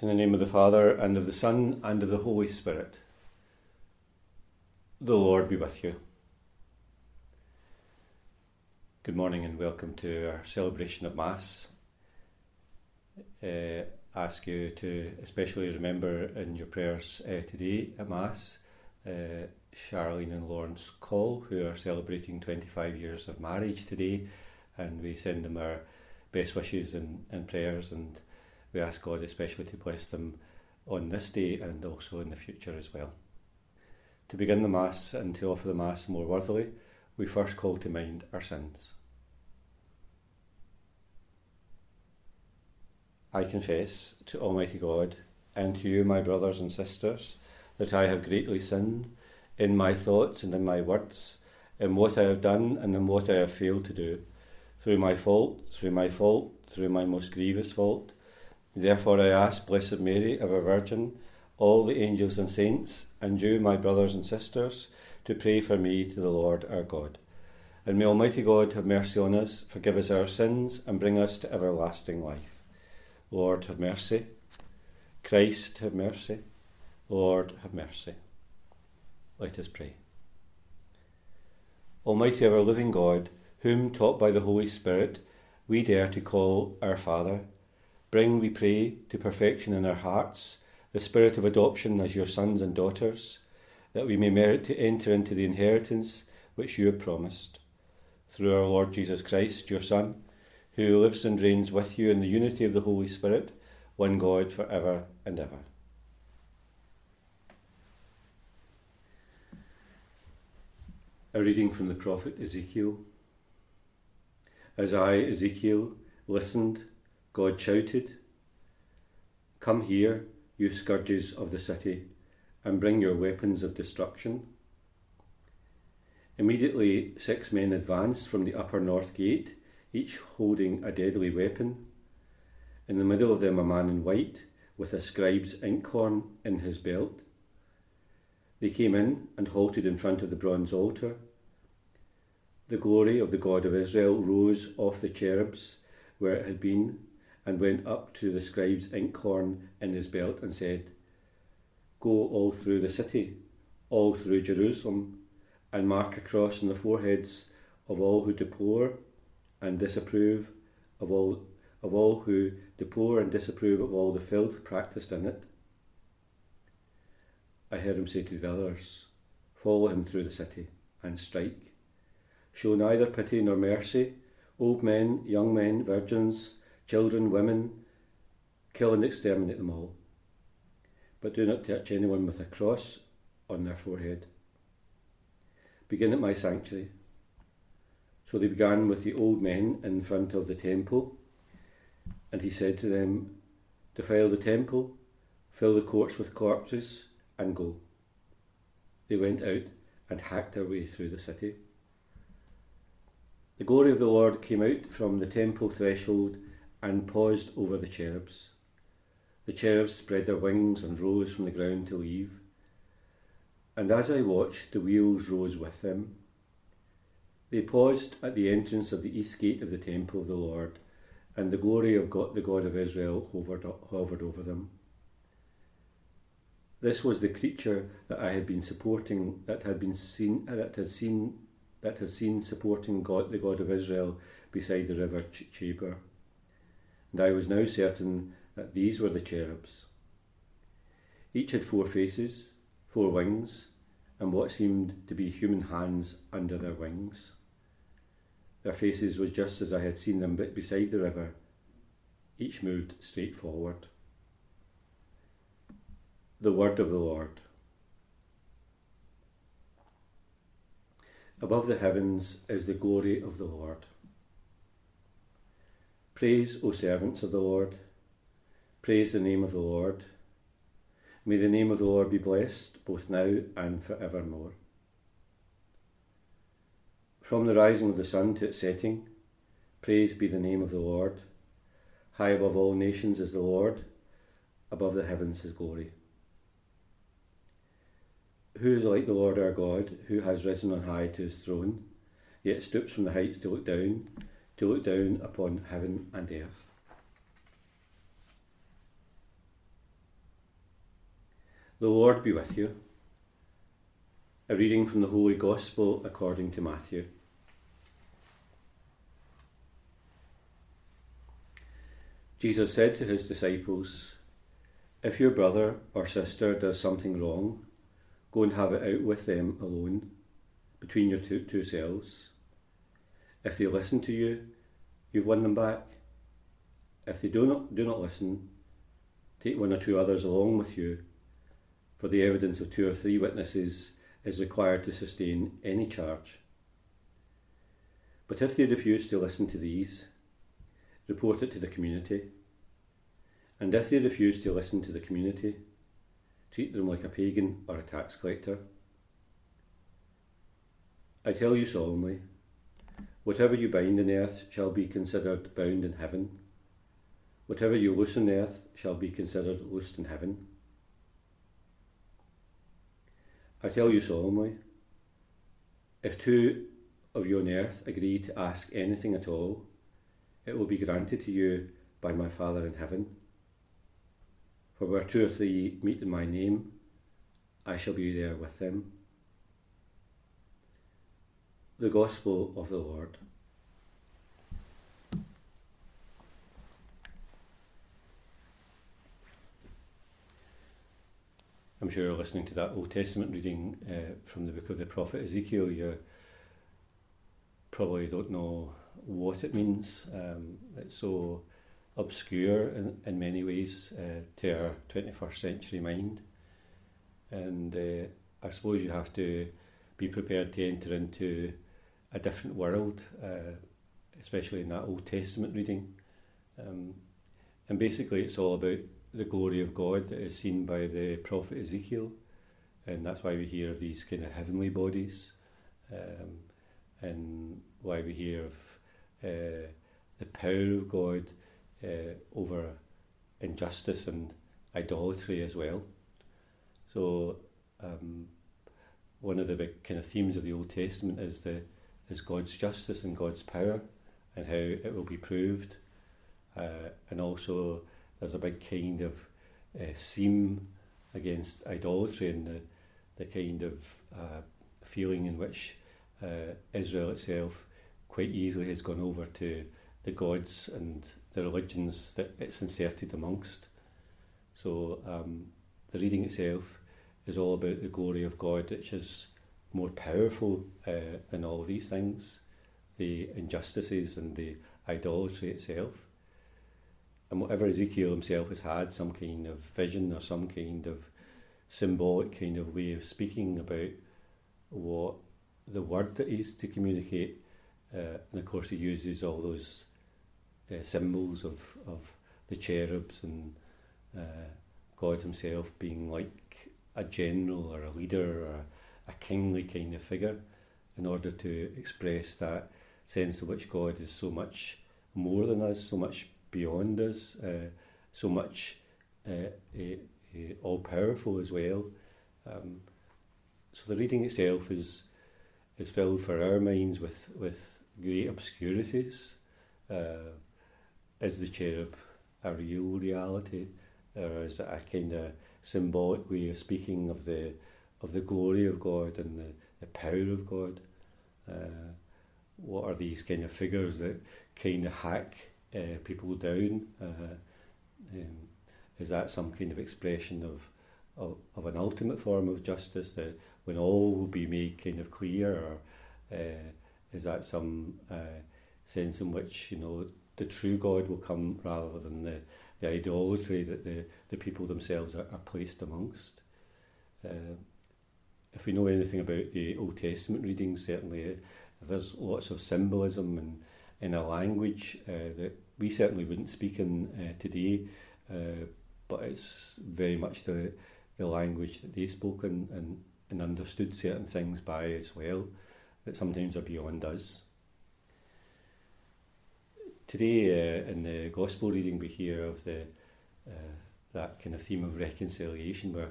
In the name of the Father, and of the Son, and of the Holy Spirit. The Lord be with you. Good morning and welcome to our celebration of Mass. Uh, ask you to especially remember in your prayers uh, today at Mass uh, Charlene and Lawrence Cole, who are celebrating 25 years of marriage today, and we send them our best wishes and, and prayers and we ask God especially to bless them on this day and also in the future as well. To begin the Mass and to offer the Mass more worthily, we first call to mind our sins. I confess to Almighty God and to you, my brothers and sisters, that I have greatly sinned in my thoughts and in my words, in what I have done and in what I have failed to do, through my fault, through my fault, through my most grievous fault Therefore I ask, Blessed Mary, ever Virgin, all the angels and saints, and you, my brothers and sisters, to pray for me to the Lord our God. And may Almighty God have mercy on us, forgive us our sins, and bring us to everlasting life. Lord, have mercy. Christ, have mercy. Lord, have mercy. Let us pray. Almighty ever living God, whom, taught by the Holy Spirit, we dare to call our Father, Bring, we pray, to perfection in our hearts the spirit of adoption as your sons and daughters, that we may merit to enter into the inheritance which you have promised. Through our Lord Jesus Christ, your Son, who lives and reigns with you in the unity of the Holy Spirit, one God for ever and ever. A reading from the prophet Ezekiel. As I, Ezekiel, listened, God shouted, Come here, you scourges of the city, and bring your weapons of destruction. Immediately, six men advanced from the upper north gate, each holding a deadly weapon. In the middle of them, a man in white, with a scribe's inkhorn in his belt. They came in and halted in front of the bronze altar. The glory of the God of Israel rose off the cherubs where it had been and went up to the scribe's inkhorn in his belt and said, Go all through the city, all through Jerusalem, and mark a cross on the foreheads of all who deplore and disapprove of all of all who deplore and disapprove of all the filth practised in it. I heard him say to the others, Follow him through the city and strike. Show neither pity nor mercy, old men, young men, virgins, children, women, kill and exterminate them all. But do not touch anyone with a cross on their forehead. Begin at my sanctuary. So they began with the old men in front of the temple, and he said to them, Defile the temple, fill the courts with corpses, and go. They went out and hacked their way through the city. The glory of the Lord came out from the temple threshold and paused over the cherubs. The cherubs spread their wings and rose from the ground to leave. And as I watched, the wheels rose with them. They paused at the entrance of the east gate of the temple of the Lord, and the glory of God, the God of Israel hovered, hovered over them. This was the creature that I had been supporting, that had been seen, uh, that had seen, that had seen supporting God, the God of Israel, beside the river Ch- Chebar and I was now certain that these were the cherubs. Each had four faces, four wings, and what seemed to be human hands under their wings. Their faces was just as I had seen them beside the river. Each moved straight forward. The word of the Lord. Above the heavens is the glory of the Lord. Praise, O servants of the Lord. Praise the name of the Lord. May the name of the Lord be blessed, both now and for evermore. From the rising of the sun to its setting, praise be the name of the Lord. High above all nations is the Lord, above the heavens his glory. Who is like the Lord our God, who has risen on high to his throne, yet stoops from the heights to look down? To look down upon heaven and earth. The Lord be with you. A reading from the Holy Gospel according to Matthew. Jesus said to his disciples, If your brother or sister does something wrong, go and have it out with them alone, between your two, two selves. If they listen to you, you've won them back. If they do not, do not listen, take one or two others along with you for the evidence of two or three witnesses is required to sustain any charge. But if they refuse to listen to these, report it to the community. And if they refuse to listen to the community, treat them like a pagan or a tax collector. I tell you solemnly, whatever you bind on earth shall be considered bound in heaven. Whatever you loose on earth shall be considered loosed in heaven. I tell you solemnly, if two of you on earth agree to ask anything at all, it will be granted to you by my Father in heaven. For where two or three meet in my name, I shall be there with them. The Gospel of the Lord. I'm sure you're listening to that Old Testament reading uh, from the book of the prophet Ezekiel, you probably don't know what it means. Um, it's so obscure in, in many ways uh, to our 21st century mind. And uh, I suppose you have to be prepared to enter into a different world, uh, especially in that Old Testament reading. Um, and basically, it's all about the glory of God that is seen by the prophet Ezekiel, and that's why we hear of these kind of heavenly bodies, um, and why we hear of uh, the power of God uh, over injustice and idolatry as well. So, um, one of the big kind of themes of the Old Testament is the is God's justice and God's power, and how it will be proved, uh, and also there's a big kind of uh, seam against idolatry and the, the kind of uh, feeling in which uh, Israel itself quite easily has gone over to the gods and the religions that it's inserted amongst. So um, the reading itself is all about the glory of God, which is more powerful uh, than all these things, the injustices and the idolatry itself and whatever Ezekiel himself has had, some kind of vision or some kind of symbolic kind of way of speaking about what the word that is to communicate. Uh, and of course, he uses all those uh, symbols of, of the cherubs and uh, God Himself being like a general or a leader or a, kingly kind of figure in order to express that sense of which God is so much more than us, so much beyond us, uh, so much uh, uh, all powerful as well. Um, so the reading itself is is filled for our minds with with great obscurities. Uh, is the cherub a real reality, or is it a kind of symbolic way of speaking of the of the glory of God and the, the power of God? Uh, what are these kind of figures that kind of hack uh, people down? Uh, um, is that some kind of expression of, of, of an ultimate form of justice that when all will be made kind of clear, or uh, is that some uh, sense in which you know the true God will come rather than the, the idolatry that the, the people themselves are, are placed amongst? Uh, if we know anything about the Old Testament reading, certainly there's lots of symbolism and in a language uh, that we certainly wouldn't speak in uh, today, uh, but it's very much the, the language that they spoke and, and, and understood certain things by as well, that sometimes are beyond us. Today, uh, in the Gospel reading, we hear of the uh, that kind of theme of reconciliation, where,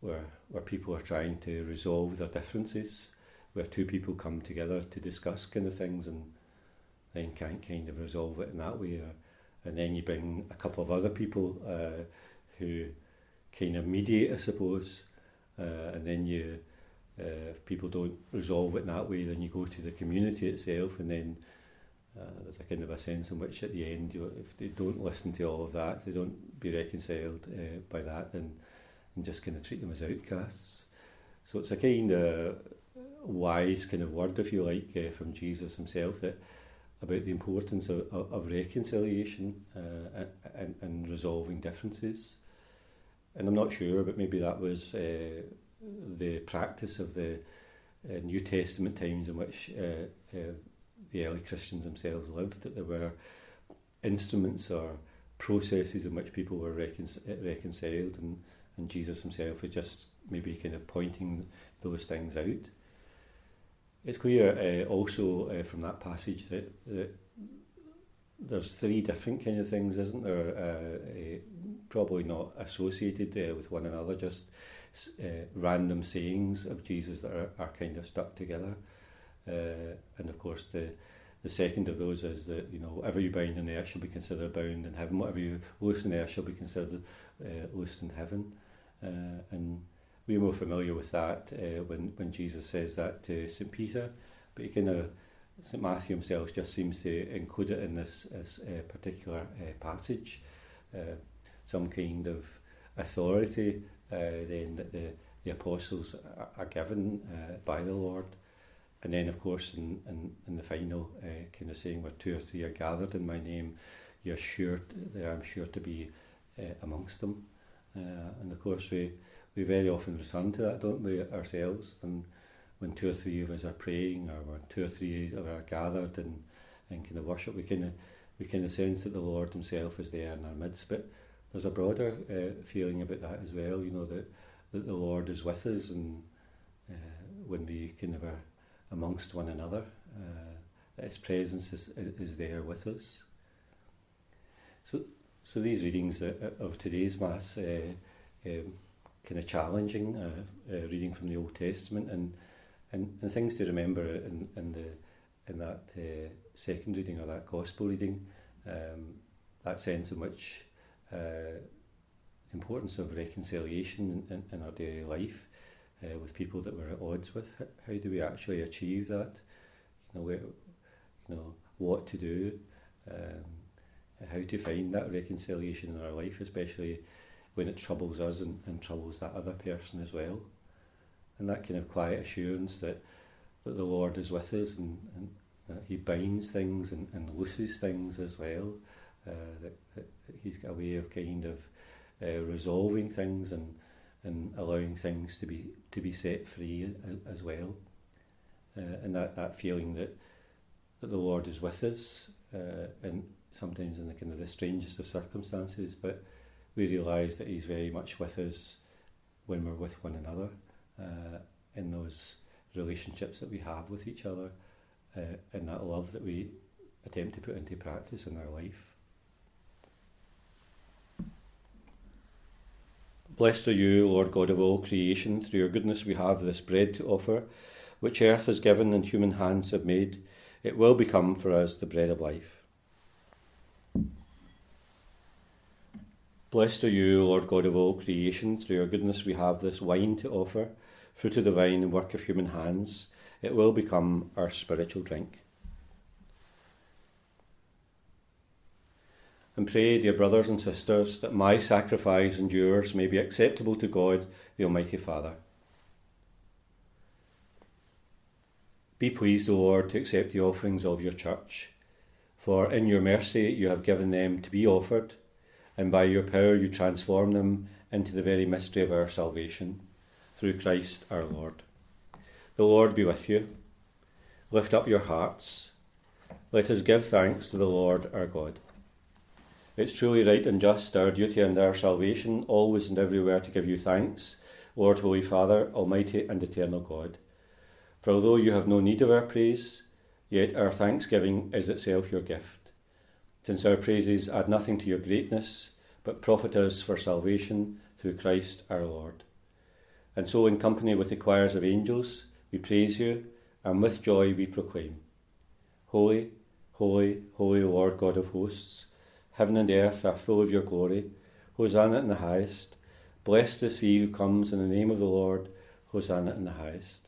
where where people are trying to resolve their differences, where two people come together to discuss kind of things and then can't kind of resolve it in that way. Or, and then you bring a couple of other people uh, who kind of mediate, I suppose, uh, and then you, uh, if people don't resolve it in that way, then you go to the community itself, and then uh, there's a kind of a sense in which at the end, you, if they don't listen to all of that, they don't be reconciled uh, by that, then and just kind of treat them as outcasts. So it's a kind of wise kind of word, if you like, uh, from Jesus himself that about the importance of, of, of reconciliation uh, and, and resolving differences. And I'm not sure, but maybe that was uh, the practice of the New Testament times in which the early Christians themselves lived, that there were instruments or processes in which people were recon- reconciled, and, and Jesus himself is just maybe kind of pointing those things out. It's clear uh, also uh, from that passage that, that there's three different kind of things, isn't there? Uh, uh, probably not associated uh, with one another, just uh, random sayings of Jesus that are, are kind of stuck together. And of course, the the second of those is that you know whatever you bind on earth shall be considered bound in heaven. Whatever you loose on earth shall be considered uh, loosed in heaven. Uh, and we're more familiar with that uh, when when Jesus says that to St Peter, but he kind of St Matthew himself just seems to include it in this, this uh, particular uh, passage, uh, some kind of authority uh, then that the, the apostles are, are given by the Lord. And then, of course, in, in, in the final kind of saying, where two or three are gathered in my name, you're sure that I'm sure to be amongst them. Uh, and of course, we, we very often return to that, don't we, ourselves? And when two or three of us are praying, or when two or three of us are gathered in, in kind of worship, we kind of we kind of sense that the Lord Himself is there in our midst. But there's a broader uh, feeling about that as well. You know that that the Lord is with us, and uh, when we kind of are amongst one another. Uh, its presence is, is there with us. So, so these readings of today's Mass, uh, um, kind of challenging, uh, uh, reading from the Old Testament, and, and, and things to remember in, in, the, in that uh, second reading or that Gospel reading, um, that sense in which uh, importance of reconciliation in, in, in our daily life, uh, with people that we're at odds with. How do we actually achieve that? You know, where, you know what to do, um, how to find that reconciliation in our life, especially when it troubles us and, and troubles that other person as well. And that kind of quiet assurance that, that the Lord is with us and, and that He binds things and, and looses things as well. Uh, that, that He's got a way of kind of uh, resolving things and and allowing things to be to be set free as, as well. Uh, and that, that feeling that that the Lord is with us, uh, and sometimes in the kind of the strangest of circumstances, but we realise that He's very much with us when we're with one another uh, in those relationships that we have with each other, uh, and that love that we attempt to put into practice in our life. Blessed are you, Lord God of all creation. Through your goodness we have this bread to offer, which earth has given and human hands have made. It will become for us the bread of life. Blessed are you, Lord God of all creation. Through your goodness we have this wine to offer, fruit of the vine and work of human hands. It will become our spiritual drink. and pray, dear brothers and sisters, that my sacrifice and yours may be acceptable to God, the Almighty Father. Be pleased, O Lord, to accept the offerings of your church, for in your mercy you have given them to be offered, and by your power you transform them into the very mystery of our salvation, through Christ our Lord. The Lord be with you. Lift up your hearts. Let us give thanks to the Lord our God. It's truly right and just, our duty and our salvation, always and everywhere to give you thanks, Lord, Holy Father, Almighty and Eternal God. For although you have no need of our praise, yet our thanksgiving is itself your gift, since our praises add nothing to your greatness, but profit us for salvation through Christ our Lord. And so, in company with the choirs of angels, we praise you, and with joy we proclaim Holy, holy, holy Lord God of hosts. Heaven and earth are full of your glory. Hosanna in the highest. Blessed is he who comes in the name of the Lord. Hosanna in the highest.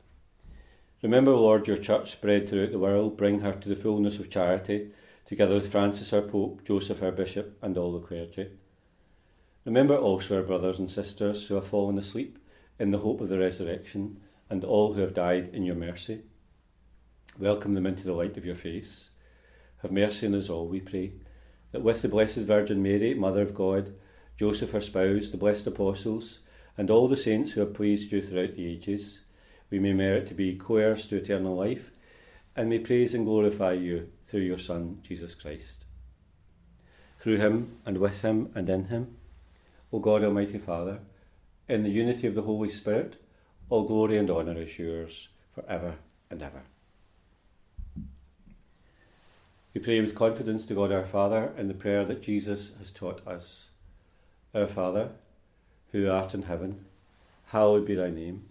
Remember, Lord, your church spread throughout the world. Bring her to the fullness of charity, together with Francis, our Pope, Joseph, our Bishop, and all the clergy. Remember also our brothers and sisters who have fallen asleep in the hope of the resurrection, and all who have died in your mercy. Welcome them into the light of your face. Have mercy on us all, we pray, that with the Blessed Virgin Mary, Mother of God, Joseph her spouse, the blessed apostles, and all the saints who have pleased you throughout the ages, we may merit to be co heirs to eternal life, and may praise and glorify you through your Son, Jesus Christ. Through him, and with him, and in him, O God Almighty Father, in the unity of the Holy Spirit, all glory and honour is yours for ever and ever. We pray with confidence to God our Father in the prayer that Jesus has taught us. Our Father, who art in heaven, hallowed be thy name.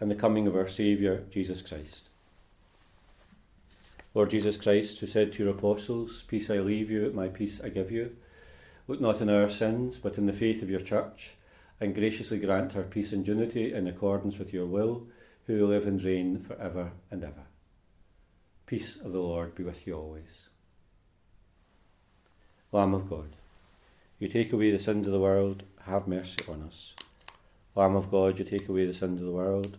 and the coming of our Saviour, Jesus Christ. Lord Jesus Christ, who said to your apostles, Peace I leave you, my peace I give you, look not on our sins, but in the faith of your church, and graciously grant her peace and unity in accordance with your will, who live and reign for ever and ever. Peace of the Lord be with you always. Lamb of God, you take away the sins of the world, have mercy on us. Lamb of God, you take away the sins of the world,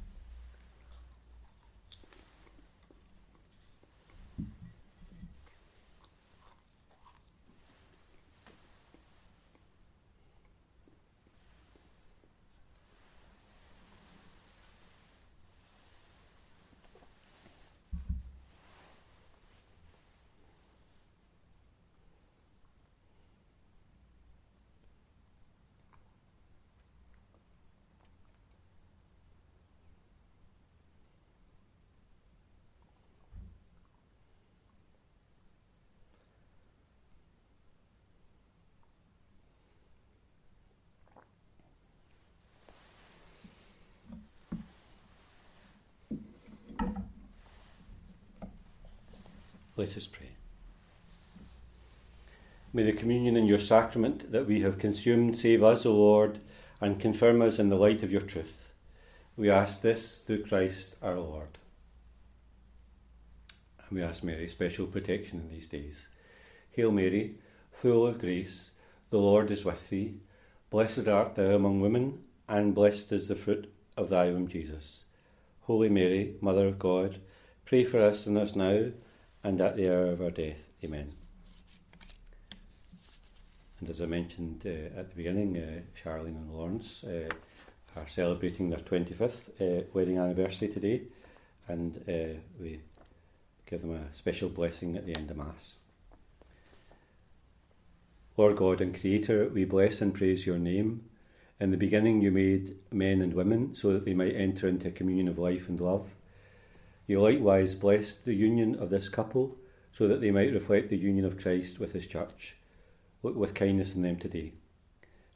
Let us pray. May the communion in your sacrament that we have consumed save us, O Lord, and confirm us in the light of your truth. We ask this through Christ our Lord. And we ask Mary special protection in these days. Hail Mary, full of grace, the Lord is with thee. Blessed art thou among women, and blessed is the fruit of thy womb, Jesus. Holy Mary, Mother of God, pray for us sinners now and at the hour of our death. Amen. And as I mentioned uh, at the beginning, uh, Charlene and Lawrence uh, are celebrating their 25th uh, wedding anniversary today, and uh, we give them a special blessing at the end of Mass. Lord God and Creator, we bless and praise your name. In the beginning, you made men and women so that they might enter into a communion of life and love. You likewise blessed the union of this couple so that they might reflect the union of Christ with his church. Look with kindness on them today.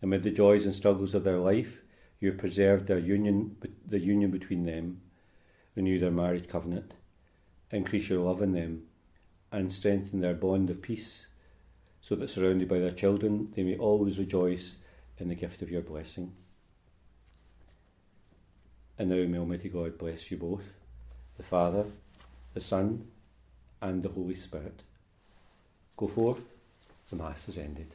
Amid the joys and struggles of their life, you have preserved their union, the union between them, renew their marriage covenant, increase your love in them, and strengthen their bond of peace, so that surrounded by their children, they may always rejoice in the gift of your blessing. And now may Almighty God bless you both, the Father, the Son, and the Holy Spirit. Go forth the Mass is ended.